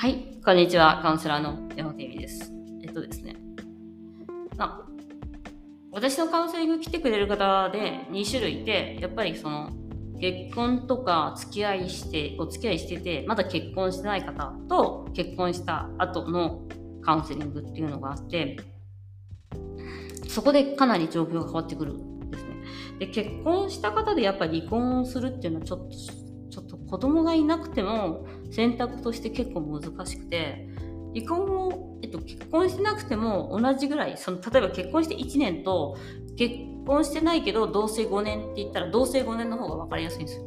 はい、こんにちは。カウンセラーの山本由美です。えっとですね。まあ、私のカウンセリング来てくれる方で2種類いて、やっぱりその、結婚とか付き合いして、お付き合いしてて、まだ結婚してない方と結婚した後のカウンセリングっていうのがあって、そこでかなり状況が変わってくるんですね。で、結婚した方でやっぱり離婚をするっていうのはちょっと、ちょっと子供がいなくても選択として結構難しくて、離婚を、えっと、結婚してなくても同じぐらい、その、例えば結婚して1年と、結婚してないけど同棲5年って言ったら同棲5年の方が分かりやすいんですよ。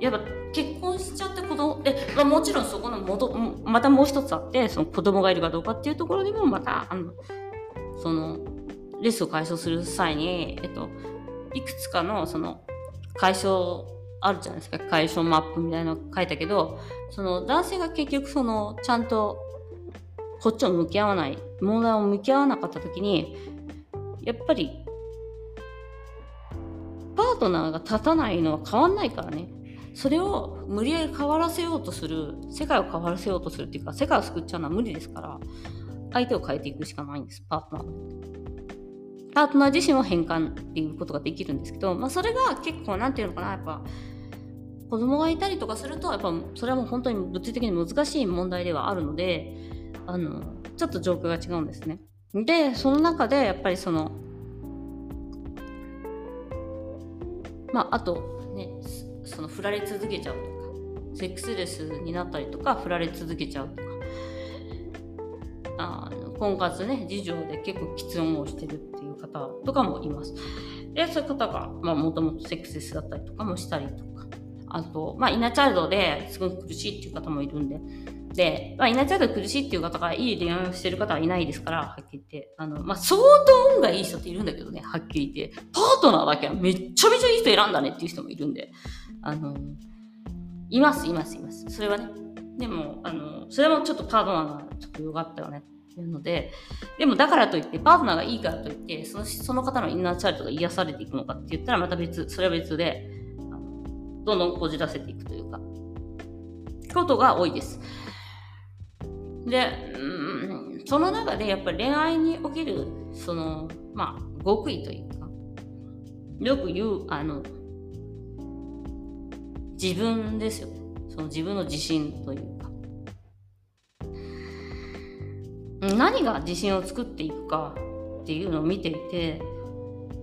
やっぱ結婚しちゃって子供、え、まあ、もちろんそこのもと、またもう一つあって、その子供がいるかどうかっていうところでもまた、あの、その、レスを解消する際に、えっと、いくつかのその解消あるじゃないですか。解消マップみたいなの書いたけどその男性が結局そのちゃんとこっちを向き合わない問題を向き合わなかった時にやっぱりパートナーが立たないのは変わんないからね。それを無理やり変わらせようとする世界を変わらせようとするっていうか世界を救っちゃうのは無理ですから相手を変えていくしかないんですパートナーパートナー自身を変換っていうことができるんですけど、まあ、それが結構なんていうのかなやっぱ子供がいたりとかするとやっぱそれはもう本当に物理的に難しい問題ではあるのであのちょっと状況が違うんですね。でその中でやっぱりそのまああとねその振られ続けちゃうとかセックスレスになったりとか振られ続けちゃうとかあの婚活ね事情で結構きつ音をしてるっていう方とかもいます。でそういう方がもともとセックスレスだったりとかもしたりとかあと、まあ、イナチャイルドですごく苦しいっていう方もいるんで、で、まあ、イナチャイルド苦しいっていう方がいい恋愛をしてる方はいないですから、はっきり言って。あの、まあ、相当運がいい人っているんだけどね、はっきり言って。パートナーだけはめっちゃめちゃいい人選んだねっていう人もいるんで。あの、います、います、います。それはね。でも、あの、それもちょっとパートナーがちょっと良かったよね。っていうので、でもだからといって、パートナーがいいからといって、そのその方のインナーチャイルドが癒されていくのかって言ったらまた別、それは別で、どんどんこじらせていくというか、ことが多いです。で、うん、その中でやっぱり恋愛における、その、まあ、極意というか、よく言う、あの、自分ですよ。その自分の自信というか。何が自信を作っていくかっていうのを見ていて、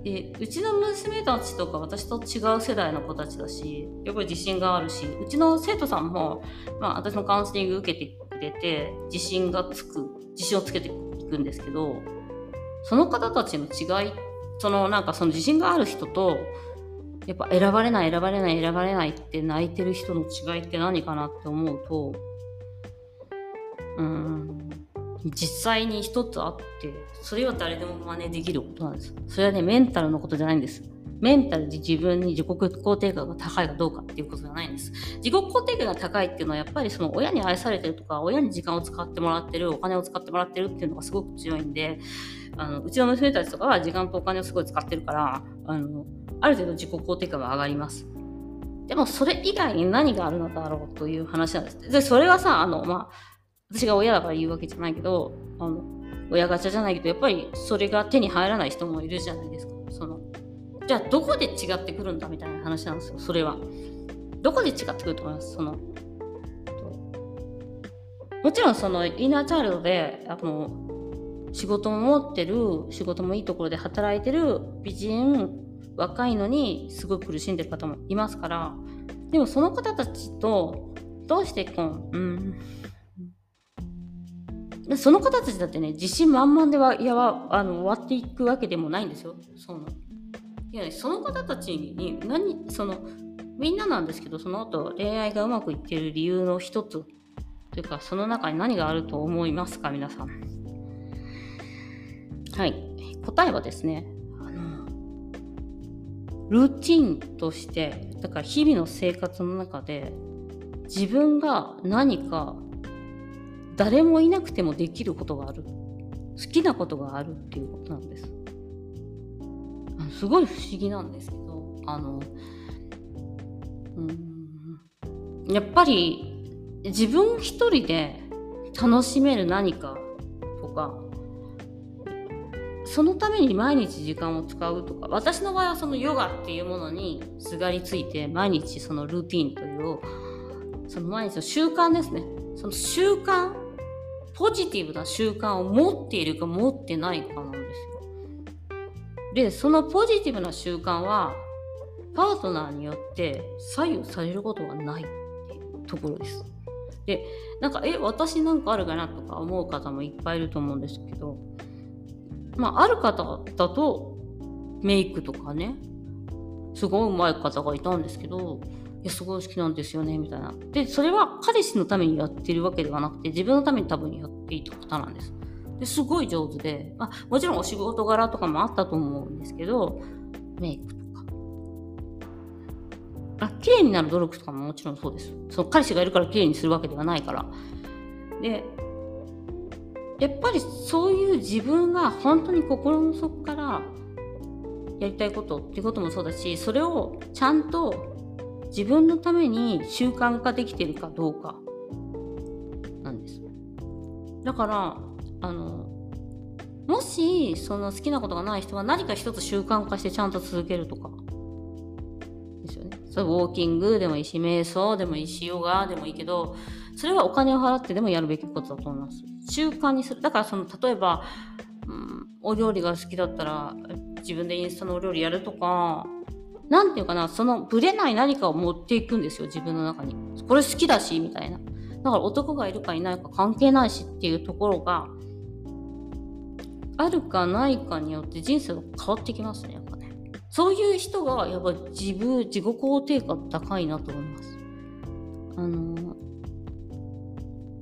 でうちの娘たちとか私と違う世代の子たちだしやっぱり自信があるしうちの生徒さんも、まあ、私のカウンセリング受けてくれて自信がつく自信をつけていくんですけどその方たちの違いそのなんかその自信がある人とやっぱ選ばれない選ばれない選ばれないって泣いてる人の違いって何かなって思うとうん。実際に一つあって、それは誰でも真似できることなんです。それはね、メンタルのことじゃないんです。メンタルで自分に自己肯定感が高いかどうかっていうことじゃないんです。自己肯定感が高いっていうのはやっぱりその親に愛されてるとか、親に時間を使ってもらってる、お金を使ってもらってるっていうのがすごく強いんで、あのうちの娘たちとかは時間とお金をすごい使ってるから、あの、ある程度自己肯定感が上がります。でもそれ以外に何があるのだろうという話なんです。で、それはさ、あの、まあ、私が親だから言うわけじゃないけど、あの、親ガチャじゃないけど、やっぱりそれが手に入らない人もいるじゃないですか。その、じゃあどこで違ってくるんだみたいな話なんですよ、それは。どこで違ってくると思います？その、もちろんその、インナーチャイルドで、あの、仕事も持ってる、仕事もいいところで働いてる美人、若いのにすごい苦しんでる方もいますから、でもその方たちと、どうしてこう、うん、その方たちだってね、自信満々ではいやあの終わっていくわけでもないんですよ。そのいや、ね、その方たちに何、その、みんななんですけど、その後恋愛がうまくいってる理由の一つというか、その中に何があると思いますか、皆さん。はい。答えはですね、あの、ルーチンとして、だから日々の生活の中で、自分が何か誰もいなくてもできることがある。好きなことがあるっていうことなんです。すごい不思議なんですけどあのうんやっぱり自分一人で楽しめる何かとかそのために毎日時間を使うとか私の場合はそのヨガっていうものにすがりついて毎日そのルーティンというその毎日の習慣ですね。その習慣ポジティブな習慣を持っているか持ってないかなんですよ。でそのポジティブな習慣はパートナーによって左右されることがないっていうところです。でなんかえ私なんかあるかなとか思う方もいっぱいいると思うんですけどまあある方だとメイクとかねすごいうまい方がいたんですけどいやすごい好きなんですよねみたいな。でそれは彼氏のためにやってるわけではなくて自分のために多分やっていた方なんです。ですごい上手で、まあ、もちろんお仕事柄とかもあったと思うんですけどメイクとか。あ綺麗になる努力とかももちろんそうです。その彼氏がいるから綺麗にするわけではないから。でやっぱりそういう自分が本当に心の底からやりたいことっていうこともそうだしそれをちゃんと自分のために習慣化できてるかどうか。なんです。だからあのもしその好きなことがない人は何か一つ習慣化してちゃんと続けるとか。ですよね。それウォーキングでもいいし瞑想でもいいしヨガでもいいけどそれはお金を払ってでもやるべきことだと思います。習慣にする。だからその例えば、うん、お料理が好きだったら自分でインスタのお料理やるとかなんていうかな、そのブレない何かを持っていくんですよ、自分の中に。これ好きだし、みたいな。だから男がいるかいないか関係ないしっていうところが、あるかないかによって人生が変わってきますね、やっぱね。そういう人が、やっぱ自分、自己肯定感高いなと思います。あの、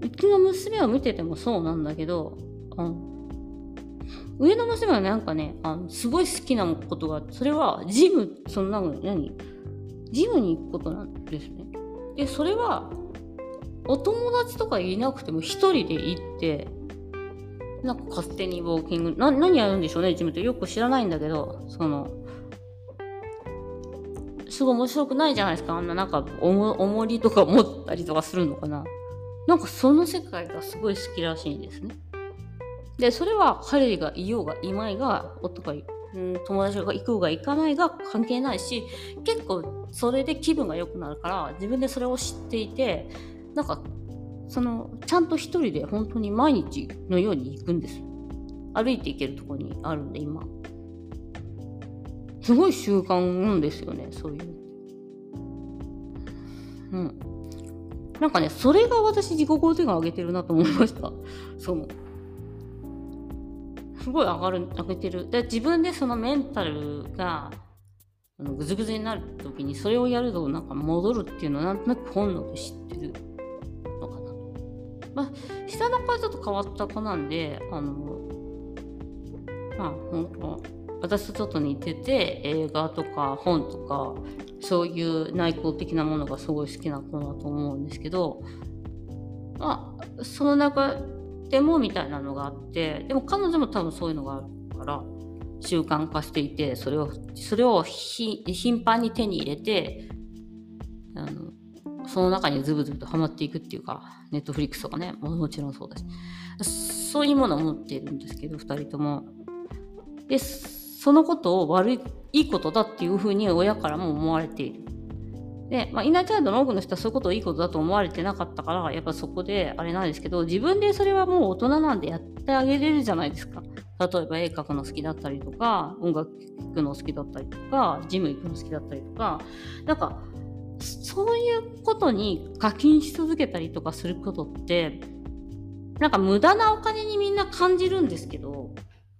うちの娘を見ててもそうなんだけど、あの上の娘はなんかね、あのすごい好きなことがそれはジム、そのなんか何？ジムに行くことなんですね。で、それは、お友達とかいなくても一人で行って、なんか勝手にウォーキング、な何やるんでしょうね、ジムってよく知らないんだけど、その、すごい面白くないじゃないですか。あんななんかおも、重りとか持ったりとかするのかな。なんかその世界がすごい好きらしいんですね。で、それは彼がいようがいまいが、夫が、うん、友達が行こうが行かないが関係ないし、結構それで気分が良くなるから、自分でそれを知っていて、なんか、その、ちゃんと一人で本当に毎日のように行くんです。歩いて行けるところにあるんで、今。すごい習慣なんですよね、そういう。うん。なんかね、それが私自己肯定感上げてるなと思いました。そう。すごい上がる上げてる。で自分でそのメンタルがぐずぐずになる時にそれをやるとなんか戻るっていうのをなんとなく本能で知ってるのかな。まあ下の子はちょっと変わった子なんであのまあ本当私とちょっと似てて映画とか本とかそういう内向的なものがすごい好きな子だと思うんですけどまあその中でもみたいなのがあってでも彼女も多分そういうのがあるから習慣化していてそれをそれを頻繁に手に入れてあのその中にズブズブとはまっていくっていうかネットフリックスとかねもちろんそうだしそういうものを持っているんですけど2人ともでそのことを悪いいいことだっていうふうに親からも思われているで、まあ、インナーチャイルドの多くの人はそういうことをいいことだと思われてなかったから、やっぱそこであれなんですけど、自分でそれはもう大人なんでやってあげれるじゃないですか。例えば絵描くの好きだったりとか、音楽聴くの好きだったりとか、ジム行くの好きだったりとか、なんか、そういうことに課金し続けたりとかすることって、なんか無駄なお金にみんな感じるんですけど、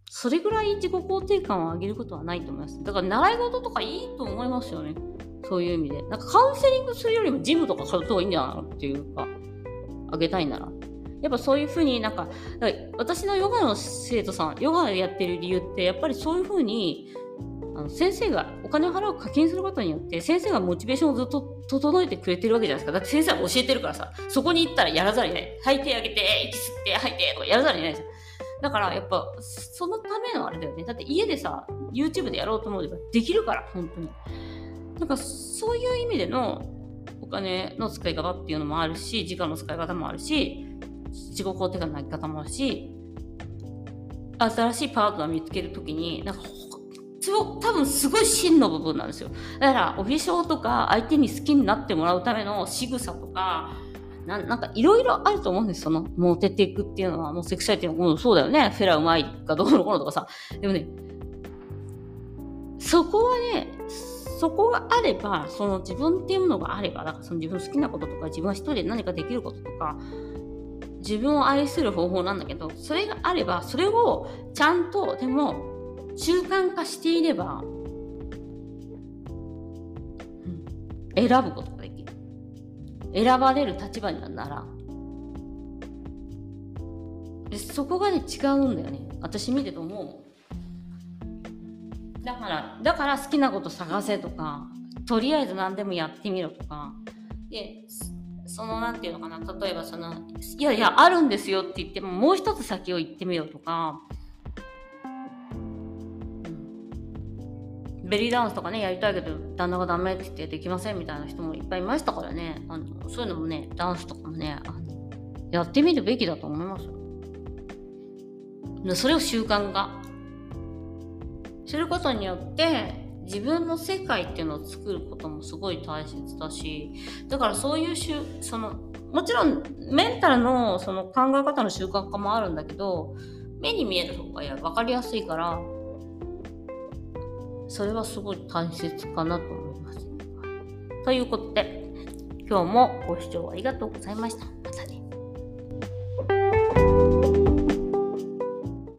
それぐらい自己肯定感を上げることはないと思います。だから習い事とかいいと思いますよね。そういう意味で。なんかカウンセリングするよりもジムとか買うといいんじゃないの？っていうか、あげたいなら。やっぱそういうふうになんか、か私のヨガの生徒さん、ヨガをやってる理由って、やっぱりそういうふうに、あの先生がお金を払う課金することによって先生がモチベーションをずっと整えてくれてるわけじゃないですか。だって先生は教えてるからさ、そこに行ったらやらざるを得ない。吐いてあげて、息吸って吐いてとかやらざるを得ないですよ。だからやっぱそのためのあれだよね。だって家でさ、YouTube でやろうと思えばできるから、本当に。なんかそういう意味でのお金の使い方っていうのもあるし時間の使い方もあるし自己肯定感の上げ方もあるし新しいパートナー見つけるときになんかすご多分すごい真の部分なんですよ。だからお化粧とか相手に好きになってもらうための仕草とかななんかいろいろあると思うんです、その、モテていくっていうのは、もうセクシャリティのも、そうだよね、フェラうまいかどうのこうのとかさ。でもね、そこはね、そこがあれば、その自分っていうものがあれば、だからその自分好きなこととか、自分は一人で何かできることとか、自分を愛する方法なんだけど、それがあれば、それをちゃんと、でも、習慣化していれば、うん、選ぶことができる。選ばれる立場になるなら、でそこがね、違うんだよね。私見てて思うも。だから、だから好きなこと探せとか、とりあえず何でもやってみろとか、で、その、なんていうのかな、例えばその、いやいや、あるんですよって言っても、もう一つ先を行ってみようとか、ベリーダンスとかね、やりたいけど、旦那がダメって言ってできませんみたいな人もいっぱいいましたからね、あのそういうのもね、ダンスとかもね、やってみるべきだと思いますよ。それを習慣化。することによって自分の世界っていうのを作ることもすごい大切だしだからそういうしゅそのもちろんメンタルのその考え方の習慣化もあるんだけど目に見える方が分かりやすいからそれはすごい大切かなと思います。ということで今日もご視聴ありがとうございました。またね